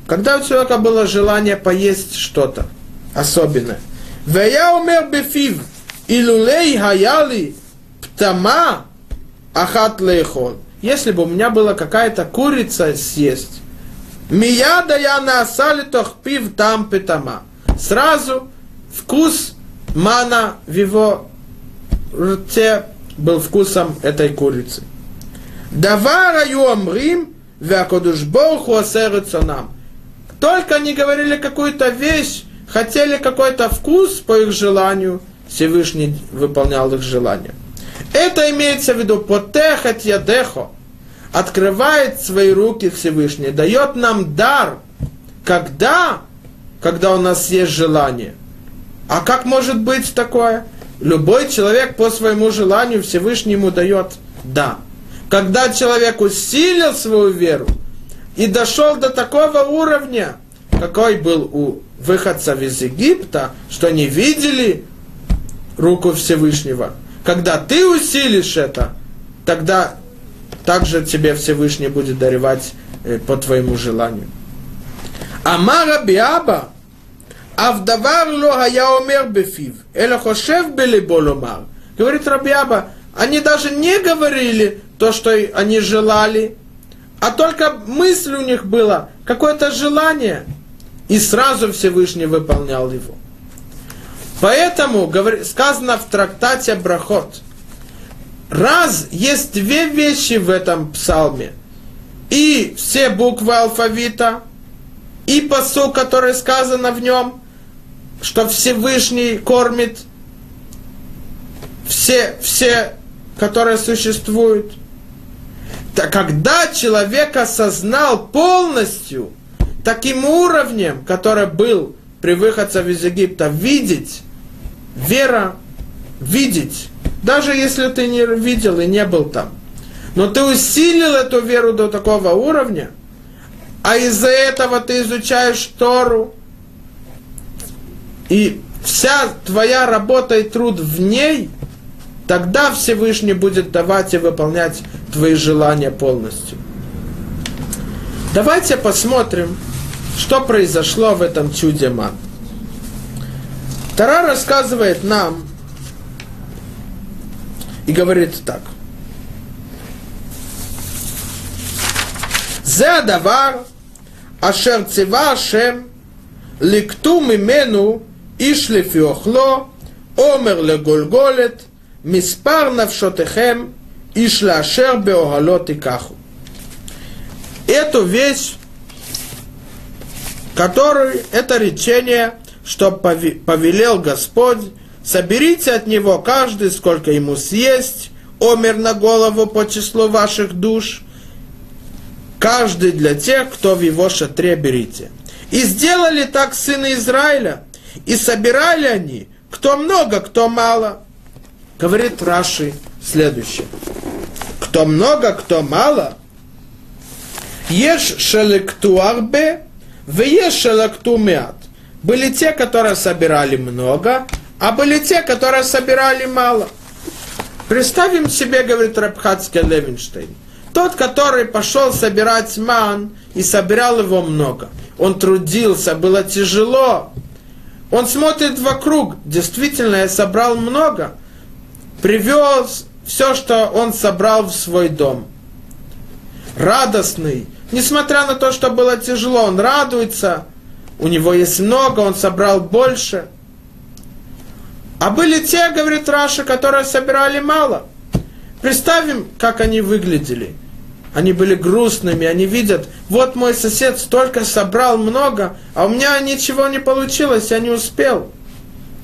S1: когда у человека было желание поесть что-то особенное. Вея умер бефив, илулей хаяли птама ахат лехоль. Если бы у меня была какая-то курица съесть, мияда я на асали пив там птама. Сразу вкус мана в его рте был вкусом этой курицы. Давара юамрим вякодуш Богу нам. Только они говорили какую-то вещь, хотели какой-то вкус по их желанию, Всевышний выполнял их желание. Это имеется в виду потехать ядехо, открывает свои руки Всевышний, дает нам дар, когда, когда у нас есть желание. А как может быть такое? Любой человек по своему желанию Всевышний ему дает да. Когда человек усилил свою веру и дошел до такого уровня, какой был у выходцев из Египта, что они видели руку Всевышнего. Когда ты усилишь это, тогда также тебе Всевышний будет даревать э, по твоему желанию. Амара биаба, авдавар ло хая омер бефив, эла хошев белибо ломар. Говорит Рабиаба, они даже не говорили то, что они желали, а только мысль у них была, какое-то желание – и сразу Всевышний выполнял его. Поэтому сказано в трактате Брахот, раз есть две вещи в этом псалме, и все буквы алфавита, и посыл, который сказано в нем, что Всевышний кормит все, все, которые существуют. Когда человек осознал полностью – таким уровнем, который был при выходцев из Египта видеть, вера, видеть, даже если ты не видел и не был там. Но ты усилил эту веру до такого уровня, а из-за этого ты изучаешь Тору, и вся твоя работа и труд в ней, тогда Всевышний будет давать и выполнять твои желания полностью. Давайте посмотрим, что произошло в этом чуде ман. Тара рассказывает нам и говорит так. זה הדבר אשר ציווה השם לקטו ממנו איש לפי אוכלו, עומר לגולגולת, Миспар навшотехем ишлашер беогалот и каху. Эту вещь, которую, это речение, что повелел Господь, соберите от него каждый, сколько ему съесть, омер на голову по числу ваших душ, каждый для тех, кто в его шатре берите. И сделали так сыны Израиля, и собирали они, кто много, кто мало – Говорит Раши следующее. Кто много, кто мало, ешь шелектуарбе, в ешь шелектумят. Были те, которые собирали много, а были те, которые собирали мало. Представим себе, говорит Рабхатский Левинштейн, тот, который пошел собирать ман и собирал его много. Он трудился, было тяжело, он смотрит вокруг, действительно, я собрал много, привез все, что он собрал в свой дом. Радостный, несмотря на то, что было тяжело, он радуется, у него есть много, он собрал больше. А были те, говорит Раша, которые собирали мало. Представим, как они выглядели. Они были грустными, они видят, вот мой сосед столько собрал много, а у меня ничего не получилось, я не успел.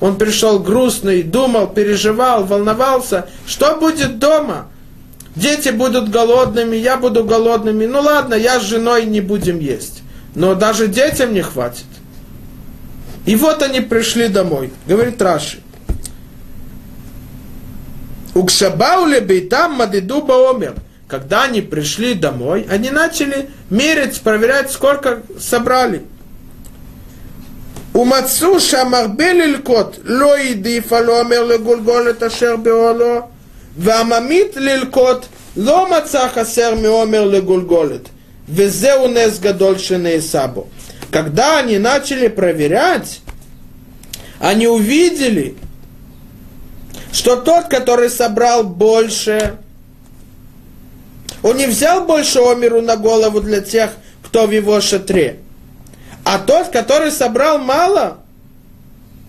S1: Он пришел грустный, думал, переживал, волновался, что будет дома? Дети будут голодными, я буду голодными. Ну ладно, я с женой не будем есть. Но даже детям не хватит. И вот они пришли домой, говорит Раши. Укшабау лебейтам мадиду баомер – когда они пришли домой, они начали мерить, проверять, сколько собрали. ומצאו שהמרבה ללקוט לא העדיף הלא אומר לגולגולת אשר באוהלו והממית ללקוט לא מצא חסר מעומר לגולגולת וזהו נס גדול שנעשה בו. Когда они начали проверять, они увидели, что тот, который собрал больше, он не взял больше омеру на голову для тех, кто в его шатре. а тот, который собрал мало,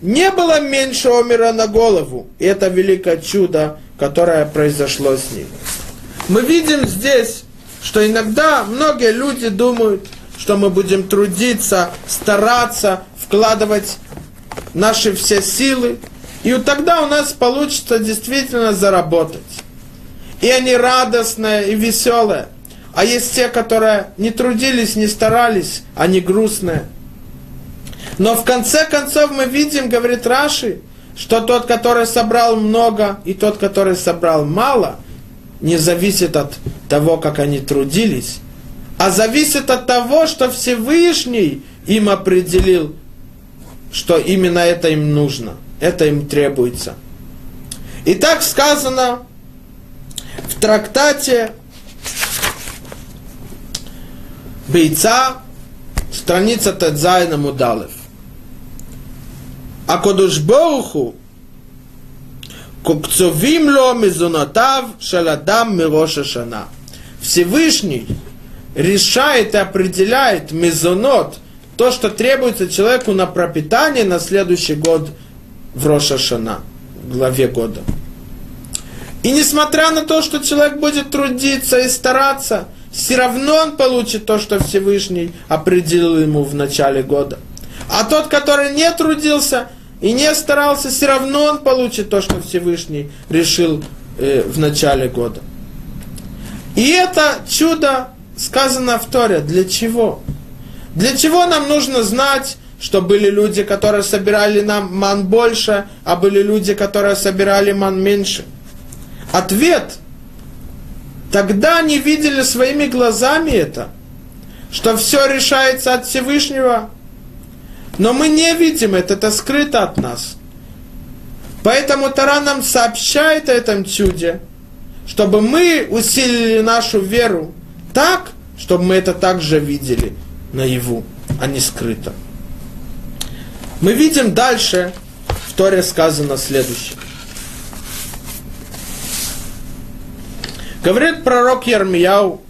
S1: не было меньше омера на голову. И это великое чудо, которое произошло с ним. Мы видим здесь, что иногда многие люди думают, что мы будем трудиться, стараться, вкладывать наши все силы, и тогда у нас получится действительно заработать и они радостные и веселые. А есть те, которые не трудились, не старались, они грустные. Но в конце концов мы видим, говорит Раши, что тот, который собрал много, и тот, который собрал мало, не зависит от того, как они трудились, а зависит от того, что Всевышний им определил, что именно это им нужно, это им требуется. И так сказано в трактате Бейца, страница Тедзайна Мудалев. А Кодушборуху Кукцовим ло мизунатав шаладам мироша шана. Всевышний решает и определяет мизунот, то, что требуется человеку на пропитание на следующий год в Рошашана, в главе года. И несмотря на то, что человек будет трудиться и стараться – все равно он получит то, что Всевышний определил ему в начале года. А тот, который не трудился и не старался, все равно он получит то, что Всевышний решил э, в начале года. И это чудо сказано в Торе. Для чего? Для чего нам нужно знать, что были люди, которые собирали нам ман больше, а были люди, которые собирали ман меньше? Ответ. Тогда они видели своими глазами это, что все решается от Всевышнего, но мы не видим это, это скрыто от нас. Поэтому Тара нам сообщает о этом чуде, чтобы мы усилили нашу веру так, чтобы мы это также видели наяву, а не скрыто. Мы видим дальше, в Торе сказано следующее. Говорит пророк Ермияу,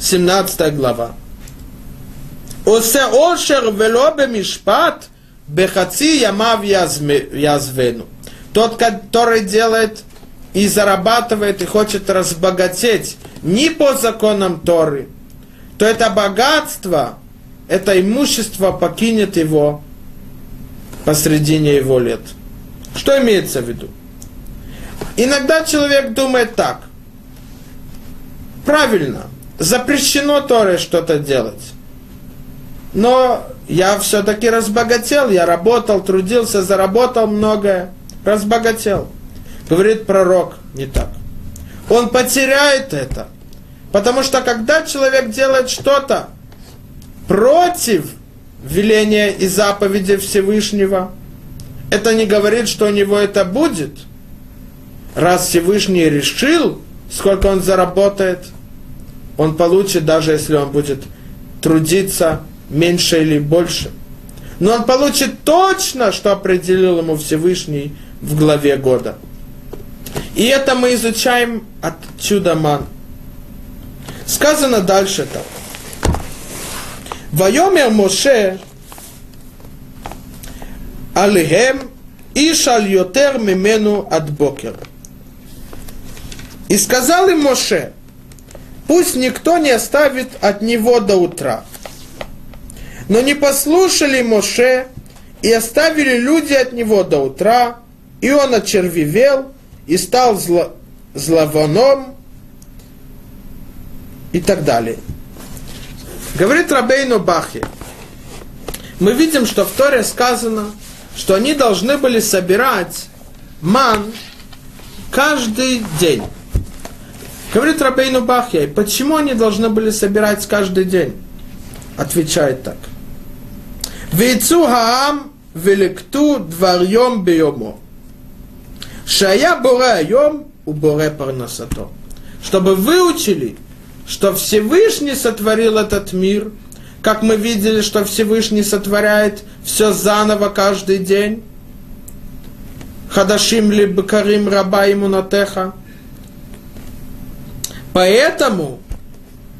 S1: 17 глава. Осе ошер вело бемишпат бехаци ямав язвену. Тот, который делает и зарабатывает и хочет разбогатеть не по законам Торы, то это богатство, это имущество покинет его посредине его лет. Что имеется в виду? Иногда человек думает так. Правильно, запрещено Торе что-то делать. Но я все-таки разбогател, я работал, трудился, заработал многое, разбогател. Говорит пророк, не так. Он потеряет это. Потому что когда человек делает что-то против веления и заповеди Всевышнего, это не говорит, что у него это будет. Раз Всевышний решил, сколько он заработает, он получит, даже если он будет трудиться меньше или больше. Но он получит точно, что определил ему Всевышний в главе года. И это мы изучаем от чуда ман. Сказано дальше так. Вайомер Моше Алихем Ишаль Йотер Мимену от Бокер. И сказал им Моше, пусть никто не оставит от него до утра. Но не послушали Моше и оставили люди от него до утра, и он очервивел и стал зло, зловоном и так далее. Говорит Рабейну Бахи, мы видим, что в Торе сказано, что они должны были собирать ман каждый день. Говорит Рабейну Бахья, почему они должны были собирать каждый день? Отвечает так. Вейцу хаам великту дварьем бейомо. Шая боре айом у боре парнасато. Чтобы выучили, что Всевышний сотворил этот мир, как мы видели, что Всевышний сотворяет все заново каждый день. Хадашим ли бакарим раба ему натеха. Поэтому,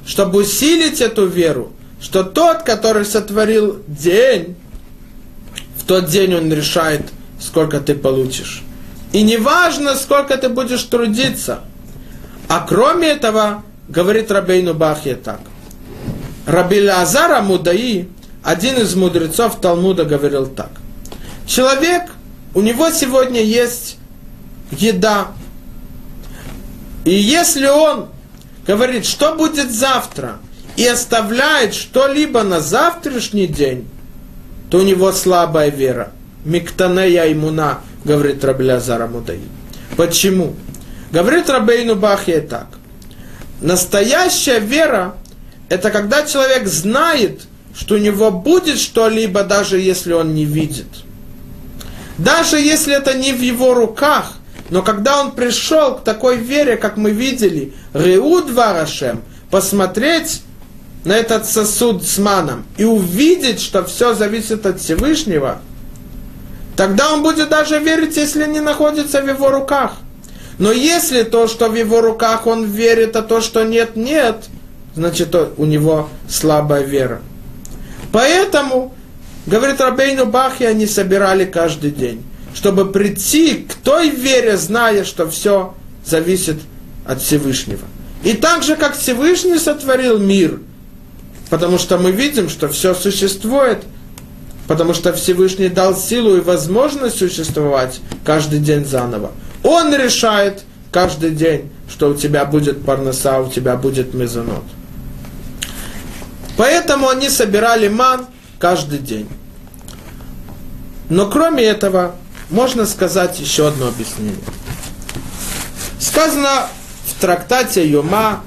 S1: чтобы усилить эту веру, что тот, который сотворил день, в тот день он решает, сколько ты получишь. И не важно, сколько ты будешь трудиться. А кроме этого, говорит Рабейну Бахья так. Раби Азара Мудаи, один из мудрецов Талмуда, говорил так. Человек, у него сегодня есть еда. И если он говорит, что будет завтра – и оставляет что-либо на завтрашний день, то у него слабая вера. Миктанея имуна, говорит Рабелязара Мудаи. Почему? Говорит Рабейну Бахья так. Настоящая вера – это когда человек знает, что у него будет что-либо, даже если он не видит. Даже если это не в его руках, но когда он пришел к такой вере, как мы видели, Реуд Варашем, посмотреть на этот сосуд с маном и увидеть, что все зависит от Всевышнего, тогда он будет даже верить, если не находится в его руках. Но если то, что в его руках он верит, а то, что нет, нет, значит, у него слабая вера. Поэтому, говорит Рабейну Бахи, они собирали каждый день, чтобы прийти к той вере, зная, что все зависит от Всевышнего. И так же, как Всевышний сотворил мир – Потому что мы видим, что все существует, потому что Всевышний дал силу и возможность существовать каждый день заново. Он решает каждый день, что у тебя будет парноса, у тебя будет мезонот. Поэтому они собирали ман каждый день. Но кроме этого, можно сказать еще одно объяснение. Сказано в трактате Йома,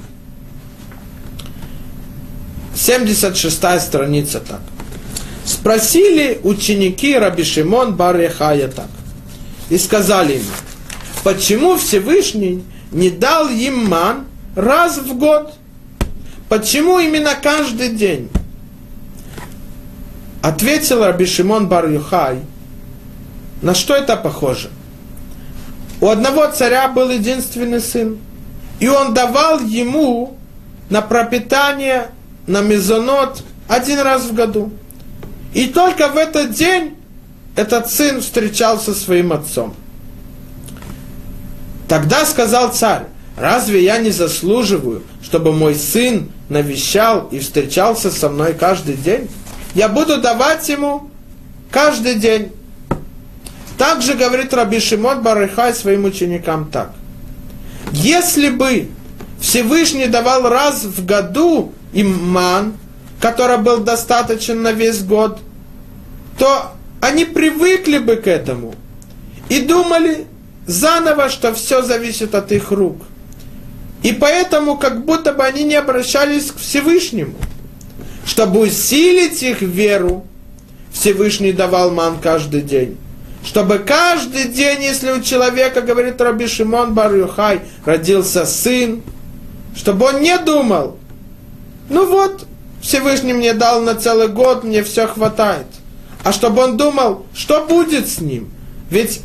S1: 76 страница так. Спросили ученики Раби Шимон бар так. И сказали ему, почему Всевышний не дал им ман раз в год? Почему именно каждый день? Ответил Раби Шимон бар Юхай, на что это похоже? У одного царя был единственный сын, и он давал ему на пропитание, на мезонот один раз в году. И только в этот день этот сын встречался со своим отцом. Тогда сказал царь, разве я не заслуживаю, чтобы мой сын навещал и встречался со мной каждый день? Я буду давать ему каждый день. Также говорит Раби Шимон Барыхай своим ученикам так. Если бы Всевышний давал раз в году им ман, который был достаточен на весь год, то они привыкли бы к этому и думали заново, что все зависит от их рук. И поэтому как будто бы они не обращались к Всевышнему. Чтобы усилить их веру, Всевышний давал ман каждый день. Чтобы каждый день, если у человека, говорит Раби Шимон бар Юхай, родился сын, чтобы он не думал, ну вот, Всевышний мне дал на целый год, мне все хватает – а чтобы он думал, что будет с ним. Ведь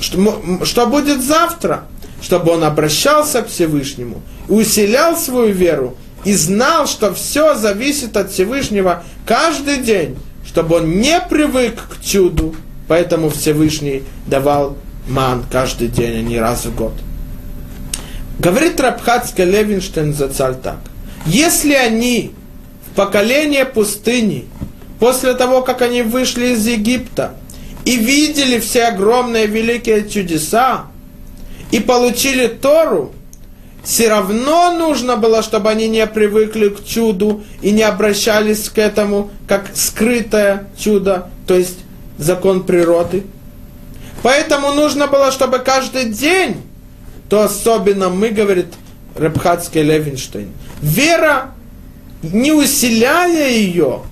S1: что, что будет завтра? Чтобы он обращался к Всевышнему, усилял свою веру и знал, что все зависит от Всевышнего каждый день, чтобы он не привык к чуду, поэтому Всевышний давал ман каждый день, а не раз в год. Говорит Рабхатский Левинштейн за царь так. Если они в поколение пустыни после того, как они вышли из Египта и видели все огромные великие чудеса и получили Тору, все равно нужно было, чтобы они не привыкли к чуду и не обращались к этому как скрытое чудо, то есть закон природы. Поэтому нужно было, чтобы каждый день, то особенно мы, говорит Рабхатский Левинштейн, вера, не усиляя ее,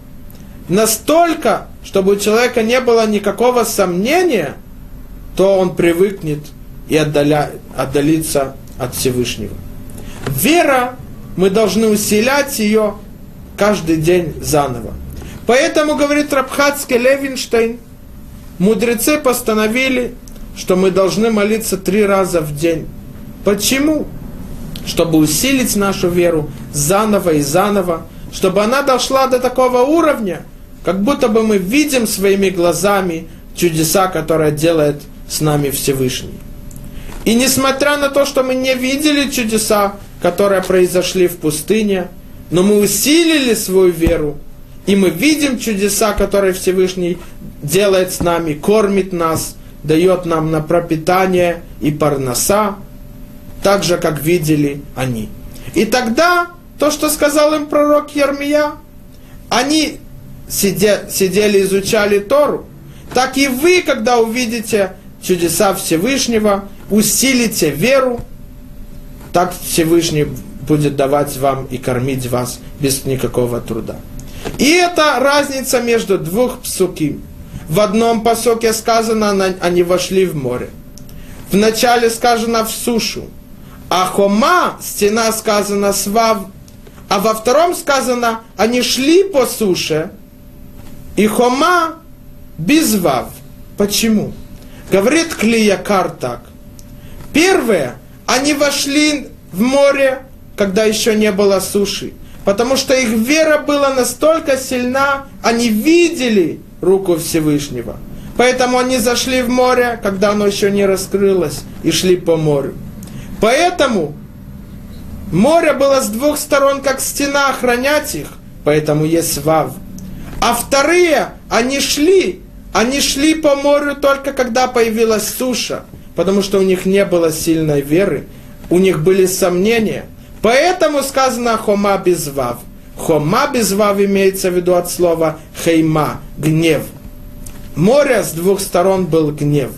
S1: настолько, чтобы у человека не было никакого сомнения, то он привыкнет и отдаля, отдалится от Всевышнего. Вера, мы должны усилять ее каждый день заново. Поэтому, говорит Рабхатский Левинштейн, мудрецы постановили, что мы должны молиться три раза в день. Почему? Чтобы усилить нашу веру заново и заново, чтобы она дошла до такого уровня – как будто бы мы видим своими глазами чудеса, которые делает с нами Всевышний. И несмотря на то, что мы не видели чудеса, которые произошли в пустыне, но мы усилили свою веру, и мы видим чудеса, которые Всевышний делает с нами, кормит нас, дает нам на пропитание и парноса, так же, как видели они. И тогда то, что сказал им пророк Ермия, они сидя, сидели, изучали Тору, так и вы, когда увидите чудеса Всевышнего, усилите веру, так Всевышний будет давать вам и кормить вас без никакого труда. И это разница между двух псуки. В одном посоке сказано, они вошли в море. В начале сказано в сушу. А хома, стена сказана свав. А во втором сказано, они шли по суше, и хома без вав. Почему? Говорит Клиякар так. Первое, они вошли в море, когда еще не было суши. Потому что их вера была настолько сильна, они видели руку Всевышнего. Поэтому они зашли в море, когда оно еще не раскрылось, и шли по морю. Поэтому море было с двух сторон, как стена, охранять их. Поэтому есть вав. А вторые, они шли, они шли по морю только когда появилась суша, потому что у них не было сильной веры, у них были сомнения. Поэтому сказано хома безвав. Хома безвав имеется в виду от слова хейма, гнев. моря с двух сторон был гнев.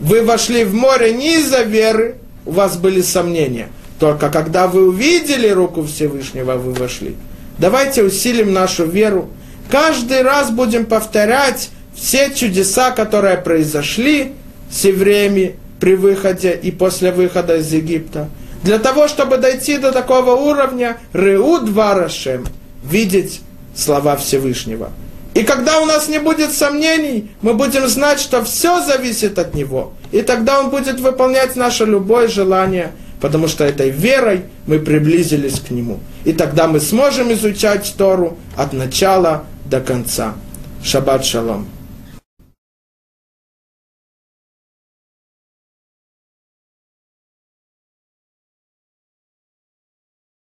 S1: Вы вошли в море не из-за веры, у вас были сомнения. Только когда вы увидели руку Всевышнего, вы вошли. Давайте усилим нашу веру. Каждый раз будем повторять все чудеса, которые произошли с евреями при выходе и после выхода из Египта. Для того, чтобы дойти до такого уровня, Реуд Варашем, видеть слова Всевышнего. И когда у нас не будет сомнений, мы будем знать, что все зависит от Него. И тогда Он будет выполнять наше любое желание, потому что этой верой мы приблизились к Нему. И тогда мы сможем изучать Тору от начала до конца. Шаббат шалом.